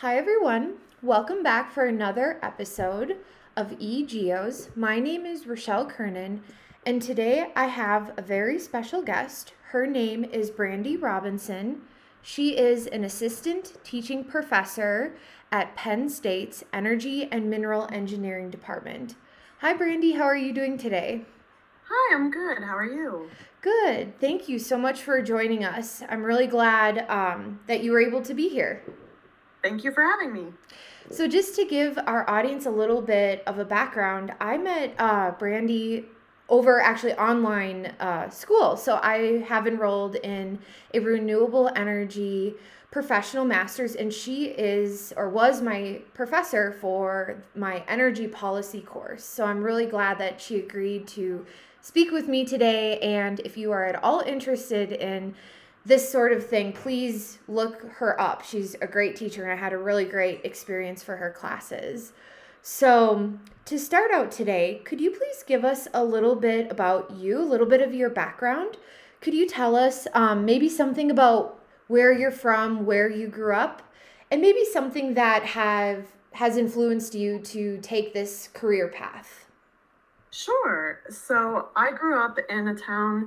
Hi, everyone. Welcome back for another episode of eGeos. My name is Rochelle Kernan, and today I have a very special guest. Her name is Brandy Robinson. She is an assistant teaching professor at Penn State's Energy and Mineral Engineering Department. Hi, Brandy. How are you doing today? Hi, I'm good. How are you? Good. Thank you so much for joining us. I'm really glad um, that you were able to be here. Thank you for having me. So, just to give our audience a little bit of a background, I met uh, Brandy over actually online uh, school. So, I have enrolled in a renewable energy professional master's, and she is or was my professor for my energy policy course. So, I'm really glad that she agreed to speak with me today. And if you are at all interested in this sort of thing, please look her up. She's a great teacher, and I had a really great experience for her classes. So, to start out today, could you please give us a little bit about you, a little bit of your background? Could you tell us um, maybe something about where you're from, where you grew up, and maybe something that have has influenced you to take this career path? Sure. So I grew up in a town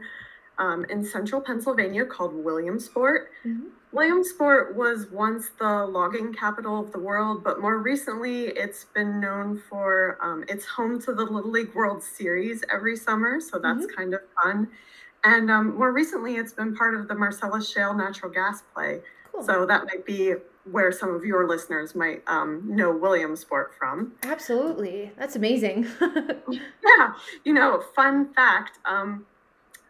um, in central Pennsylvania called Williamsport. Mm-hmm. Williamsport was once the logging capital of the world, but more recently it's been known for um, it's home to the Little League World Series every summer, so that's mm-hmm. kind of fun. And um, more recently, it's been part of the Marcellus Shale natural gas play. Cool. So that might be where some of your listeners might um, know Williamsport from. Absolutely. That's amazing. yeah. You know, fun fact um,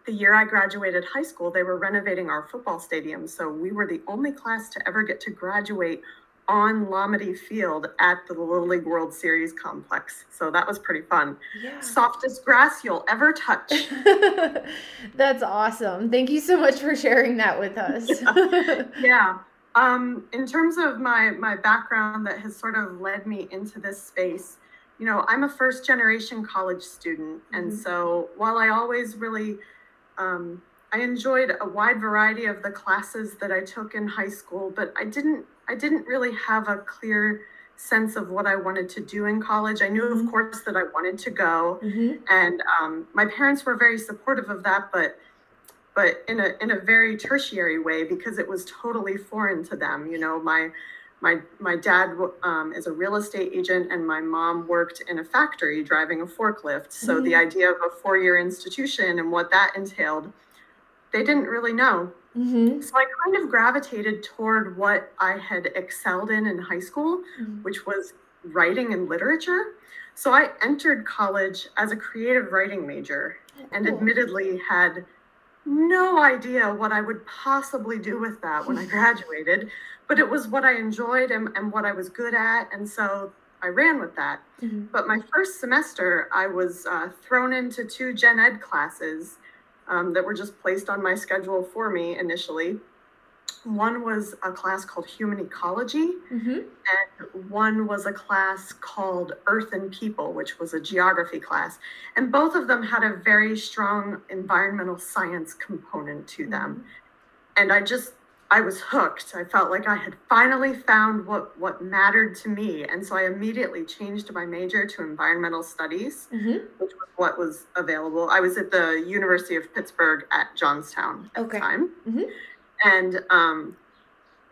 the year I graduated high school, they were renovating our football stadium. So we were the only class to ever get to graduate on Lamade Field at the Little League World Series complex. So that was pretty fun. Yeah. Softest grass you'll ever touch. That's awesome. Thank you so much for sharing that with us. yeah. yeah. Um, in terms of my my background that has sort of led me into this space, you know, I'm a first generation college student, and mm-hmm. so while I always really um, I enjoyed a wide variety of the classes that I took in high school, but I didn't I didn't really have a clear sense of what I wanted to do in college. I knew, mm-hmm. of course, that I wanted to go, mm-hmm. and um, my parents were very supportive of that, but but in a in a very tertiary way because it was totally foreign to them. You know, my my my dad um, is a real estate agent, and my mom worked in a factory driving a forklift. So mm-hmm. the idea of a four year institution and what that entailed, they didn't really know. Mm-hmm. So I kind of gravitated toward what I had excelled in in high school, mm-hmm. which was writing and literature. So I entered college as a creative writing major, and cool. admittedly had no idea what I would possibly do with that when I graduated, but it was what I enjoyed and, and what I was good at. And so I ran with that. Mm-hmm. But my first semester, I was uh, thrown into two gen ed classes um, that were just placed on my schedule for me initially. One was a class called Human Ecology, mm-hmm. and one was a class called Earth and People, which was a geography class. And both of them had a very strong environmental science component to them. Mm-hmm. And I just, I was hooked. I felt like I had finally found what, what mattered to me. And so I immediately changed my major to environmental studies, mm-hmm. which was what was available. I was at the University of Pittsburgh at Johnstown at okay. the time. Mm-hmm and um,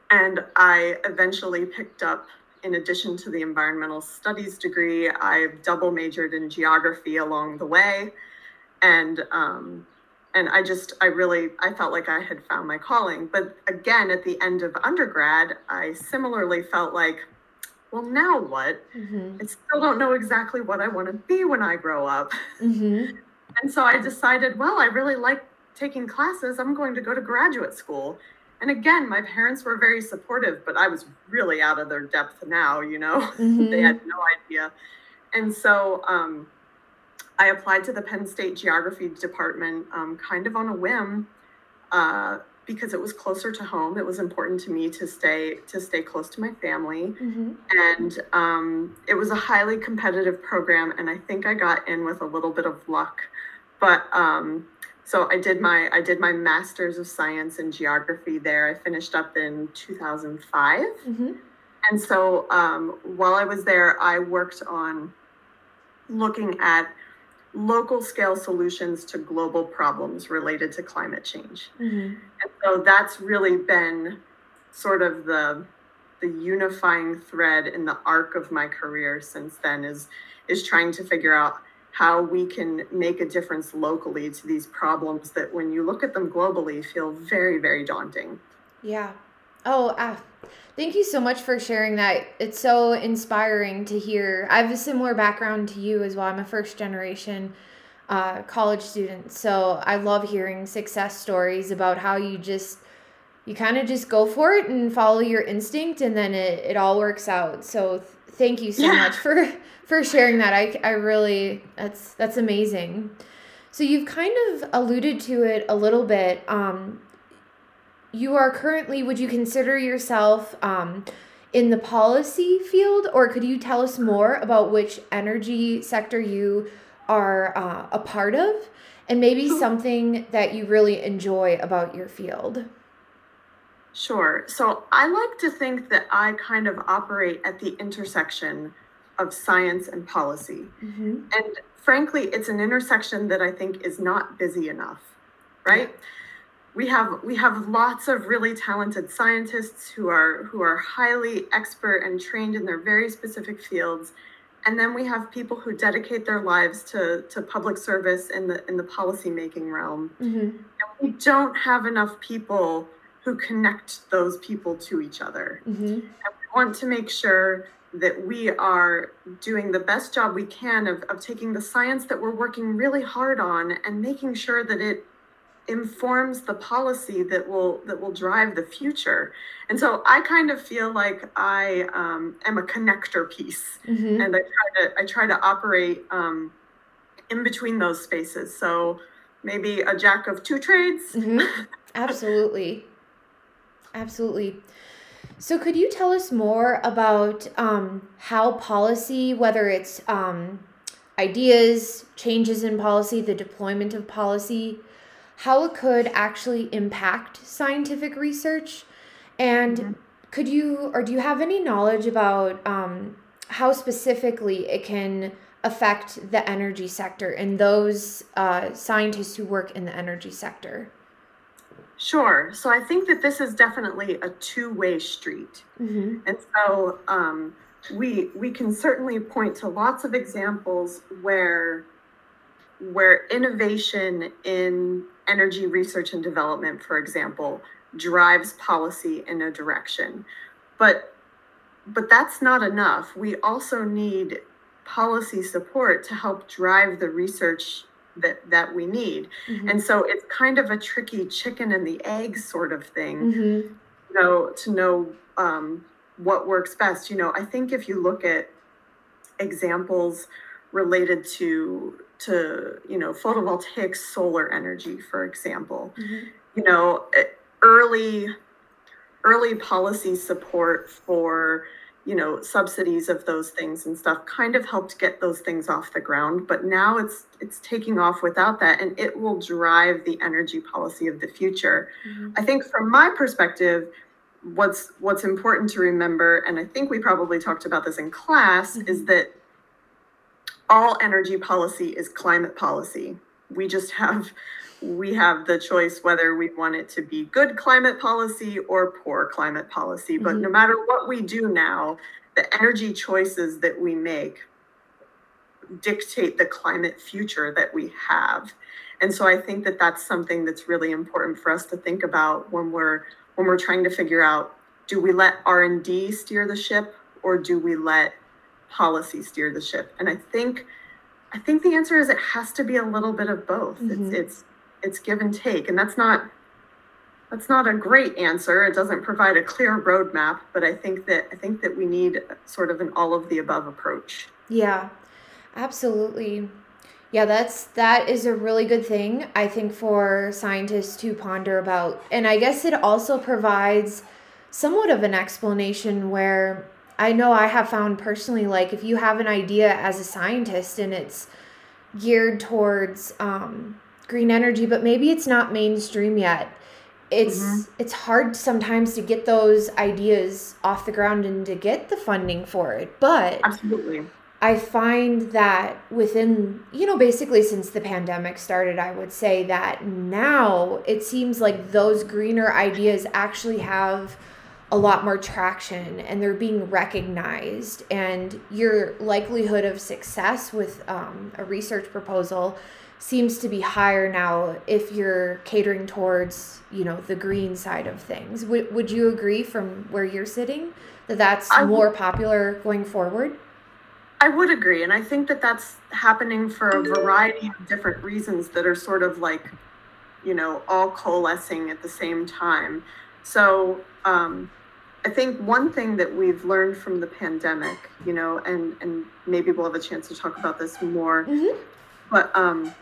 and I eventually picked up, in addition to the environmental studies degree, I've double majored in geography along the way, and um, and I just I really I felt like I had found my calling. But again, at the end of undergrad, I similarly felt like, well, now what? Mm-hmm. I still don't know exactly what I want to be when I grow up. Mm-hmm. and so I decided, well, I really like taking classes, I'm going to go to graduate school. And again, my parents were very supportive, but I was really out of their depth now, you know, mm-hmm. they had no idea. And so um, I applied to the Penn State Geography Department um, kind of on a whim. Uh, because it was closer to home it was important to me to stay to stay close to my family mm-hmm. and um, it was a highly competitive program and i think i got in with a little bit of luck but um, so I did my I did my master's of science in geography there. I finished up in 2005. Mm-hmm. And so um, while I was there, I worked on looking at local scale solutions to global problems related to climate change. Mm-hmm. And so that's really been sort of the the unifying thread in the arc of my career since then is is trying to figure out how we can make a difference locally to these problems that when you look at them globally feel very very daunting. Yeah. Oh, uh, thank you so much for sharing that. It's so inspiring to hear. I have a similar background to you as well. I'm a first generation uh, college student, so I love hearing success stories about how you just you kind of just go for it and follow your instinct, and then it, it all works out. So th- thank you so yeah. much for for sharing that. I I really that's that's amazing. So you've kind of alluded to it a little bit. Um, you are currently, would you consider yourself um, in the policy field, or could you tell us more about which energy sector you are uh, a part of, and maybe something that you really enjoy about your field? Sure. So I like to think that I kind of operate at the intersection of science and policy. Mm-hmm. And frankly, it's an intersection that I think is not busy enough, right? Yeah we have we have lots of really talented scientists who are who are highly expert and trained in their very specific fields and then we have people who dedicate their lives to to public service in the in the policy making realm mm-hmm. and we don't have enough people who connect those people to each other mm-hmm. and we want to make sure that we are doing the best job we can of, of taking the science that we're working really hard on and making sure that it informs the policy that will that will drive the future and so i kind of feel like i um, am a connector piece mm-hmm. and i try to i try to operate um, in between those spaces so maybe a jack of two trades mm-hmm. absolutely absolutely. So could you tell us more about um, how policy whether it's um, ideas changes in policy the deployment of policy how it could actually impact scientific research? And mm-hmm. could you or do you have any knowledge about um, how specifically it can affect the energy sector and those uh, scientists who work in the energy sector sure so i think that this is definitely a two-way street mm-hmm. and so um, we we can certainly point to lots of examples where where innovation in energy research and development, for example, drives policy in a direction. But but that's not enough. We also need policy support to help drive the research that that we need. Mm-hmm. And so it's kind of a tricky chicken and the egg sort of thing. Mm-hmm. You know, to know um, what works best. You know, I think if you look at examples related to to you know photovoltaic solar energy for example mm-hmm. you know early early policy support for you know subsidies of those things and stuff kind of helped get those things off the ground but now it's it's taking off without that and it will drive the energy policy of the future mm-hmm. i think from my perspective what's what's important to remember and i think we probably talked about this in class mm-hmm. is that all energy policy is climate policy. We just have we have the choice whether we want it to be good climate policy or poor climate policy. But mm-hmm. no matter what we do now, the energy choices that we make dictate the climate future that we have. And so I think that that's something that's really important for us to think about when we're when we're trying to figure out do we let R&D steer the ship or do we let policy steer the ship? And I think I think the answer is it has to be a little bit of both. Mm-hmm. It's it's it's give and take, and that's not that's not a great answer. It doesn't provide a clear roadmap, but I think that I think that we need sort of an all of the above approach. Yeah, absolutely. Yeah, that's that is a really good thing I think for scientists to ponder about. And I guess it also provides somewhat of an explanation where I know I have found personally, like if you have an idea as a scientist and it's geared towards um, green energy, but maybe it's not mainstream yet, it's mm-hmm. it's hard sometimes to get those ideas off the ground and to get the funding for it but absolutely. I find that within you know basically since the pandemic started i would say that now it seems like those greener ideas actually have a lot more traction and they're being recognized. And your likelihood of success with um, a research proposal seems to be higher now if you're catering towards you know the green side of things. Would, would you agree from where you're sitting that that's I more popular going forward? I would agree and i think that that's happening for a variety of different reasons that are sort of like you know all coalescing at the same time. So um, I think one thing that we've learned from the pandemic, you know, and and maybe we'll have a chance to talk about this more, mm-hmm. but um,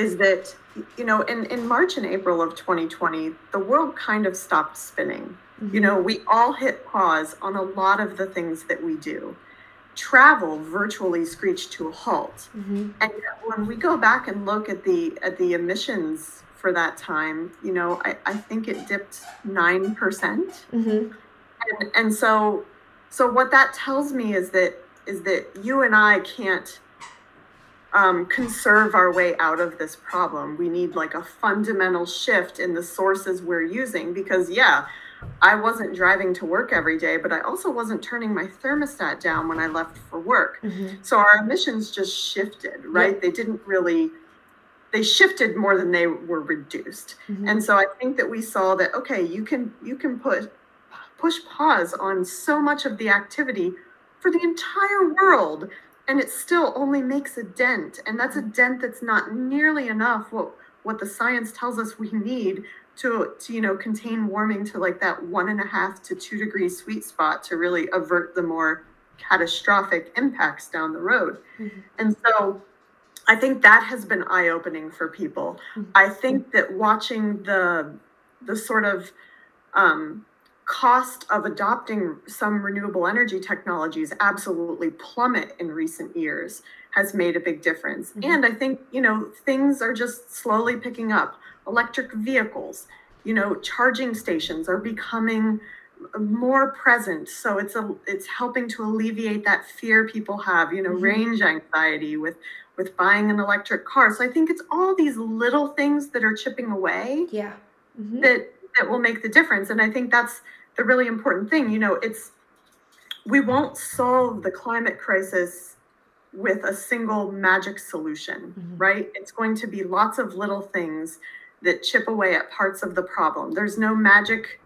is that you know in, in march and april of 2020 the world kind of stopped spinning. Mm-hmm. you know we all hit pause on a lot of the things that we do. Travel virtually screeched to a halt. Mm-hmm. and when we go back and look at the at the emissions for that time you know i, I think it dipped 9%. Mm hmm and, and so so what that tells me is that is that you and i can't um, conserve our way out of this problem. We need like a fundamental shift in the sources we're using because, yeah, I wasn't driving to work every day, but I also wasn't turning my thermostat down when I left for work. Mm-hmm. So our emissions just shifted, right? Yep. They didn't really they shifted more than they were reduced. Mm-hmm. And so I think that we saw that okay, you can you can put push pause on so much of the activity for the entire world and it still only makes a dent and that's a dent that's not nearly enough what what the science tells us we need to, to you know contain warming to like that one and a half to two degree sweet spot to really avert the more catastrophic impacts down the road mm-hmm. and so i think that has been eye-opening for people mm-hmm. i think that watching the the sort of um, cost of adopting some renewable energy technologies absolutely plummet in recent years has made a big difference. Mm-hmm. And I think, you know, things are just slowly picking up. Electric vehicles, you know, charging stations are becoming more present so it's a it's helping to alleviate that fear people have you know mm-hmm. range anxiety with with buying an electric car so i think it's all these little things that are chipping away yeah mm-hmm. that that will make the difference and i think that's the really important thing. You know, it's we won't solve the climate crisis with a single magic solution, mm-hmm. right? It's going to be lots of little things that chip away at parts of the problem. There's no magic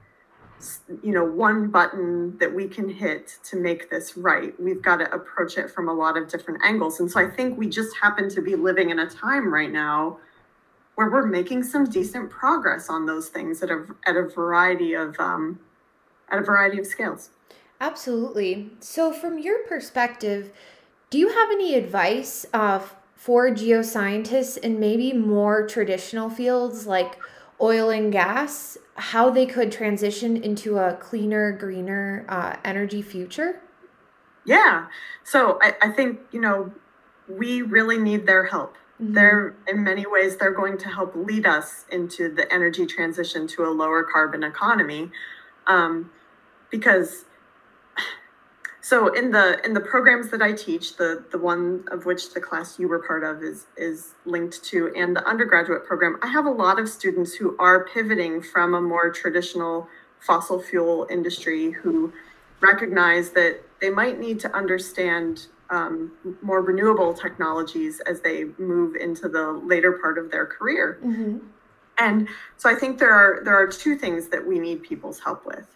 you know one button that we can hit to make this right we've got to approach it from a lot of different angles and so i think we just happen to be living in a time right now where we're making some decent progress on those things at a at a variety of um, at a variety of scales. Absolutely. So, from your perspective, do you have any advice uh, for geoscientists in maybe more traditional fields like oil and gas, how they could transition into a cleaner, greener uh, energy future? Yeah. So, I, I think, you know, we really need their help. Mm-hmm. They're in many ways they're going to help lead us into the energy transition to a lower carbon economy um, because so in the in the programs that I teach, the the one of which the class you were part of is is linked to, and the undergraduate program, I have a lot of students who are pivoting from a more traditional fossil fuel industry who recognize that they might need to understand um, more renewable technologies as they move into the later part of their career. Mm-hmm. And so I think there are there are two things that we need people's help with.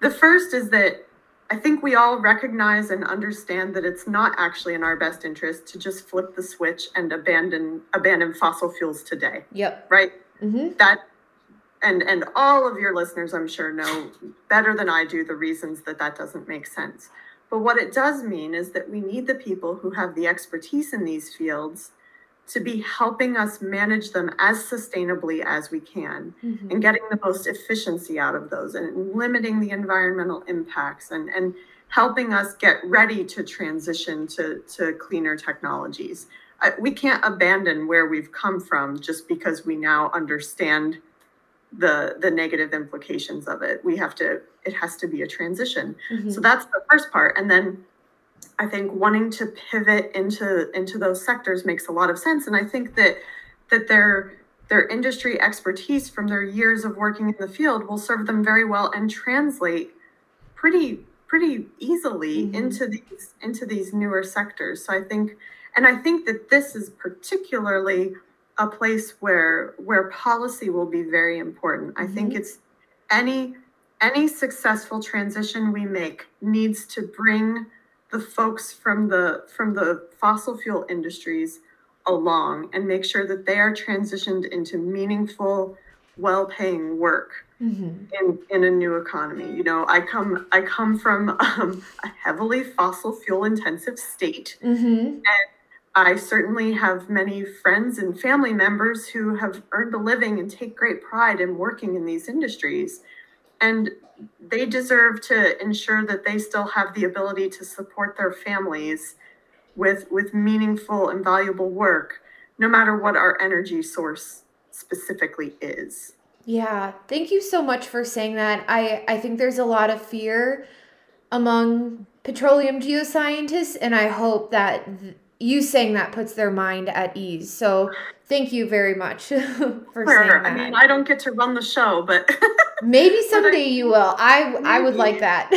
The first is that I think we all recognize and understand that it's not actually in our best interest to just flip the switch and abandon abandon fossil fuels today. Yep. Right. Mm-hmm. That and and all of your listeners, I'm sure, know better than I do the reasons that that doesn't make sense. But what it does mean is that we need the people who have the expertise in these fields to be helping us manage them as sustainably as we can mm-hmm. and getting the most efficiency out of those and limiting the environmental impacts and, and helping us get ready to transition to, to cleaner technologies. Uh, we can't abandon where we've come from just because we now understand the the negative implications of it. We have to it has to be a transition. Mm-hmm. So that's the first part. And then I think wanting to pivot into into those sectors makes a lot of sense. And I think that that their their industry expertise from their years of working in the field will serve them very well and translate pretty pretty easily mm-hmm. into these into these newer sectors. So I think and I think that this is particularly a place where where policy will be very important. Mm-hmm. I think mm-hmm. it's any any successful transition we make needs to bring the folks from the from the fossil fuel industries along and make sure that they are transitioned into meaningful well-paying work mm-hmm. in in a new economy you know i come i come from um, a heavily fossil fuel intensive state mm-hmm. and I certainly have many friends and family members who have earned a living and take great pride in working in these industries. And they deserve to ensure that they still have the ability to support their families with, with meaningful and valuable work, no matter what our energy source specifically is. Yeah, thank you so much for saying that. I, I think there's a lot of fear among petroleum geoscientists, and I hope that you saying that puts their mind at ease. So thank you very much for sure. saying that. I mean, I don't get to run the show, but maybe someday I, you will. I maybe. I would like that.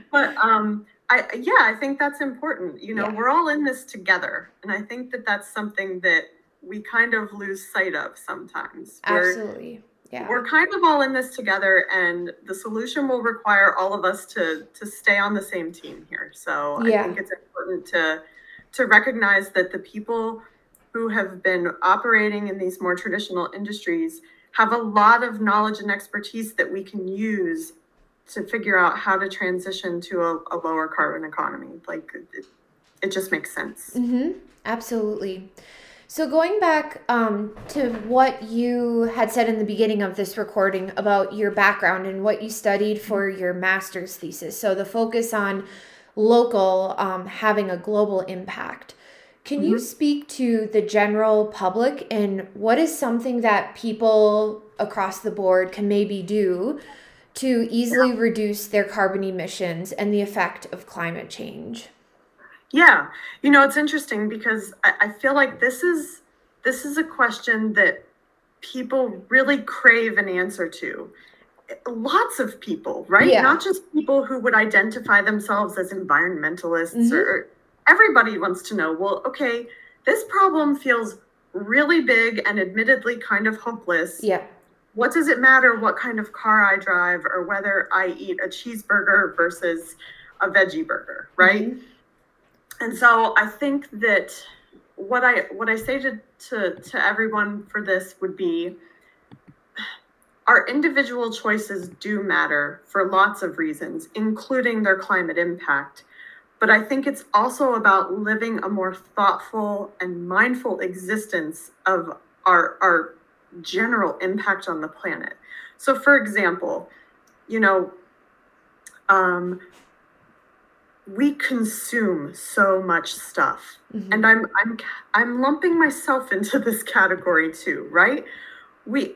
but um, I yeah, I think that's important. You know, yeah. we're all in this together, and I think that that's something that we kind of lose sight of sometimes. Absolutely yeah. we're kind of all in this together and the solution will require all of us to to stay on the same team here so yeah. i think it's important to to recognize that the people who have been operating in these more traditional industries have a lot of knowledge and expertise that we can use to figure out how to transition to a, a lower carbon economy like it, it just makes sense mm-hmm. absolutely so, going back um, to what you had said in the beginning of this recording about your background and what you studied for your master's thesis. So, the focus on local um, having a global impact. Can mm-hmm. you speak to the general public and what is something that people across the board can maybe do to easily reduce their carbon emissions and the effect of climate change? Yeah, you know, it's interesting because I, I feel like this is this is a question that people really crave an answer to. Lots of people, right? Yeah. Not just people who would identify themselves as environmentalists mm-hmm. or everybody wants to know, well, okay, this problem feels really big and admittedly kind of hopeless. Yeah. What does it matter what kind of car I drive or whether I eat a cheeseburger versus a veggie burger, right? Mm-hmm and so I think that what I what I say to, to to everyone for this would be our individual choices do matter for lots of reasons, including their climate impact. But I think it's also about living a more thoughtful and mindful existence of our, our general impact on the planet. So, for example, you know, um, we consume so much stuff. Mm-hmm. and i'm i'm i'm lumping myself into this category too right? We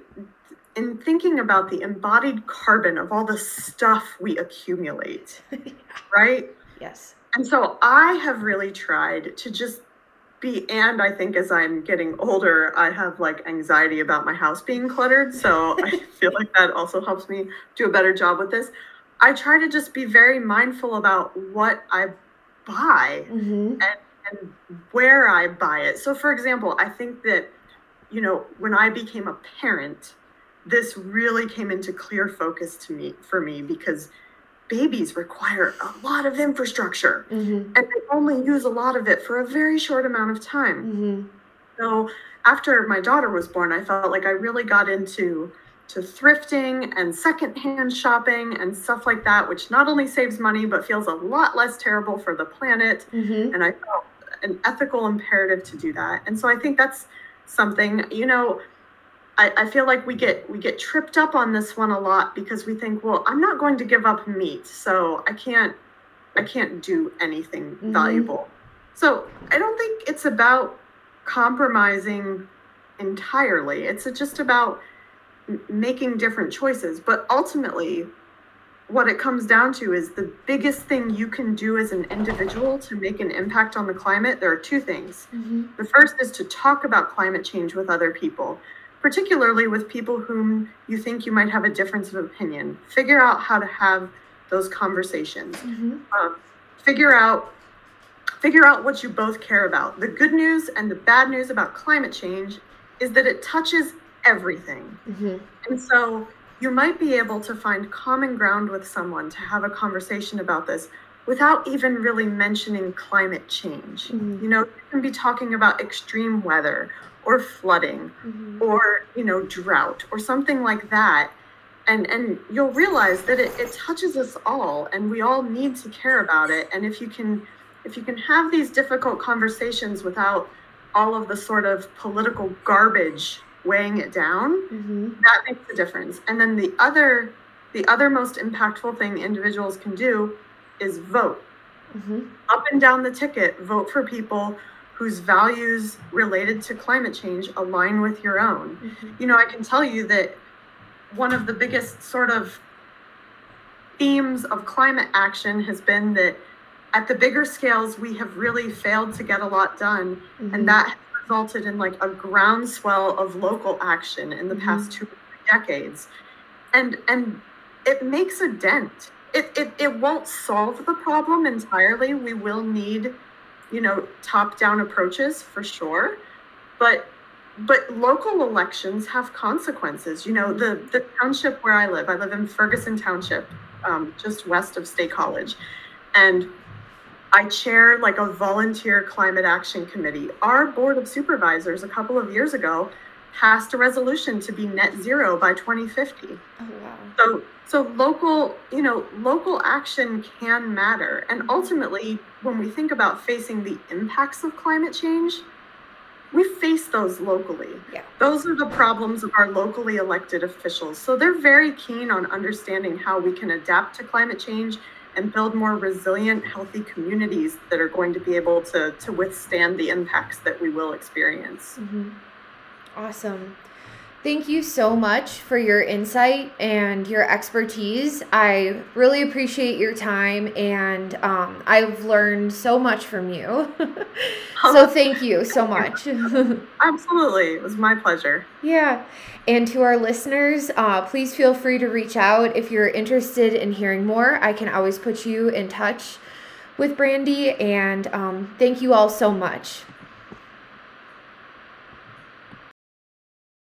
in thinking about the embodied carbon of all the stuff we accumulate right? Yes. And so i have really tried to just be and i think as i'm getting older i have like anxiety about my house being cluttered. So i feel like that also helps me do a better job with this I try to just be very mindful about what I buy mm-hmm. and, and where I buy it. So, for example, I think that, you know, when I became a parent, this really came into clear focus to me for me because babies require a lot of infrastructure mm-hmm. and they only use a lot of it for a very short amount of time. Mm-hmm. So after my daughter was born, I felt like I really got into to thrifting and secondhand shopping and stuff like that, which not only saves money but feels a lot less terrible for the planet. Mm-hmm. And I felt an ethical imperative to do that. And so I think that's something, you know, I, I feel like we get we get tripped up on this one a lot because we think, well, I'm not going to give up meat, so I can't I can't do anything mm-hmm. valuable. So I don't think it's about compromising entirely. It's just about making different choices. But ultimately, what it comes down to is the biggest thing you can do as an individual to make an impact on the climate. There are two things. Mm-hmm. The first is to talk about climate change with other people, particularly with people whom you think you might have a difference of opinion. Figure out how to have those conversations. Mm-hmm. Um, figure out figure out what you both care about. The good news and the bad news about climate change is that it touches everything. Mm-hmm. And so you might be able to find common ground with someone to have a conversation about this without even really mentioning climate change. Mm-hmm. You know, you can be talking about extreme weather or flooding mm-hmm. or, you know, drought or something like that. And and you'll realize that it, it touches us all and we all need to care about it. And if you can if you can have these difficult conversations without all of the sort of political garbage weighing it down mm-hmm. that makes a difference and then the other the other most impactful thing individuals can do is vote mm-hmm. up and down the ticket vote for people whose values related to climate change align with your own mm-hmm. you know i can tell you that one of the biggest sort of themes of climate action has been that at the bigger scales we have really failed to get a lot done and mm-hmm. that resulted in like a groundswell of local action in the mm-hmm. past two decades. And and it makes a dent. It, it it won't solve the problem entirely. We will need you know top down approaches for sure. But but local elections have consequences. You know the the township where i live i live in ferguson township um, just west of state college. And I chair like a volunteer climate action committee. Our board of supervisors a couple of years ago passed a resolution to be net zero by 2050. Oh, wow. So so local, you know, local action can matter. And ultimately, when we think about facing the impacts of climate change, we face those locally. Yeah. Those are the problems of our locally elected officials. So they're very keen on understanding how we can adapt to climate change and build more resilient, healthy communities that are going to be able to, to withstand the impacts that we will experience. Mm-hmm. Awesome. Thank you so much for your insight and your expertise. I really appreciate your time, and um, I've learned so much from you. so, thank you so much. Absolutely. It was my pleasure. Yeah. And to our listeners, uh, please feel free to reach out if you're interested in hearing more. I can always put you in touch with Brandy, and um, thank you all so much.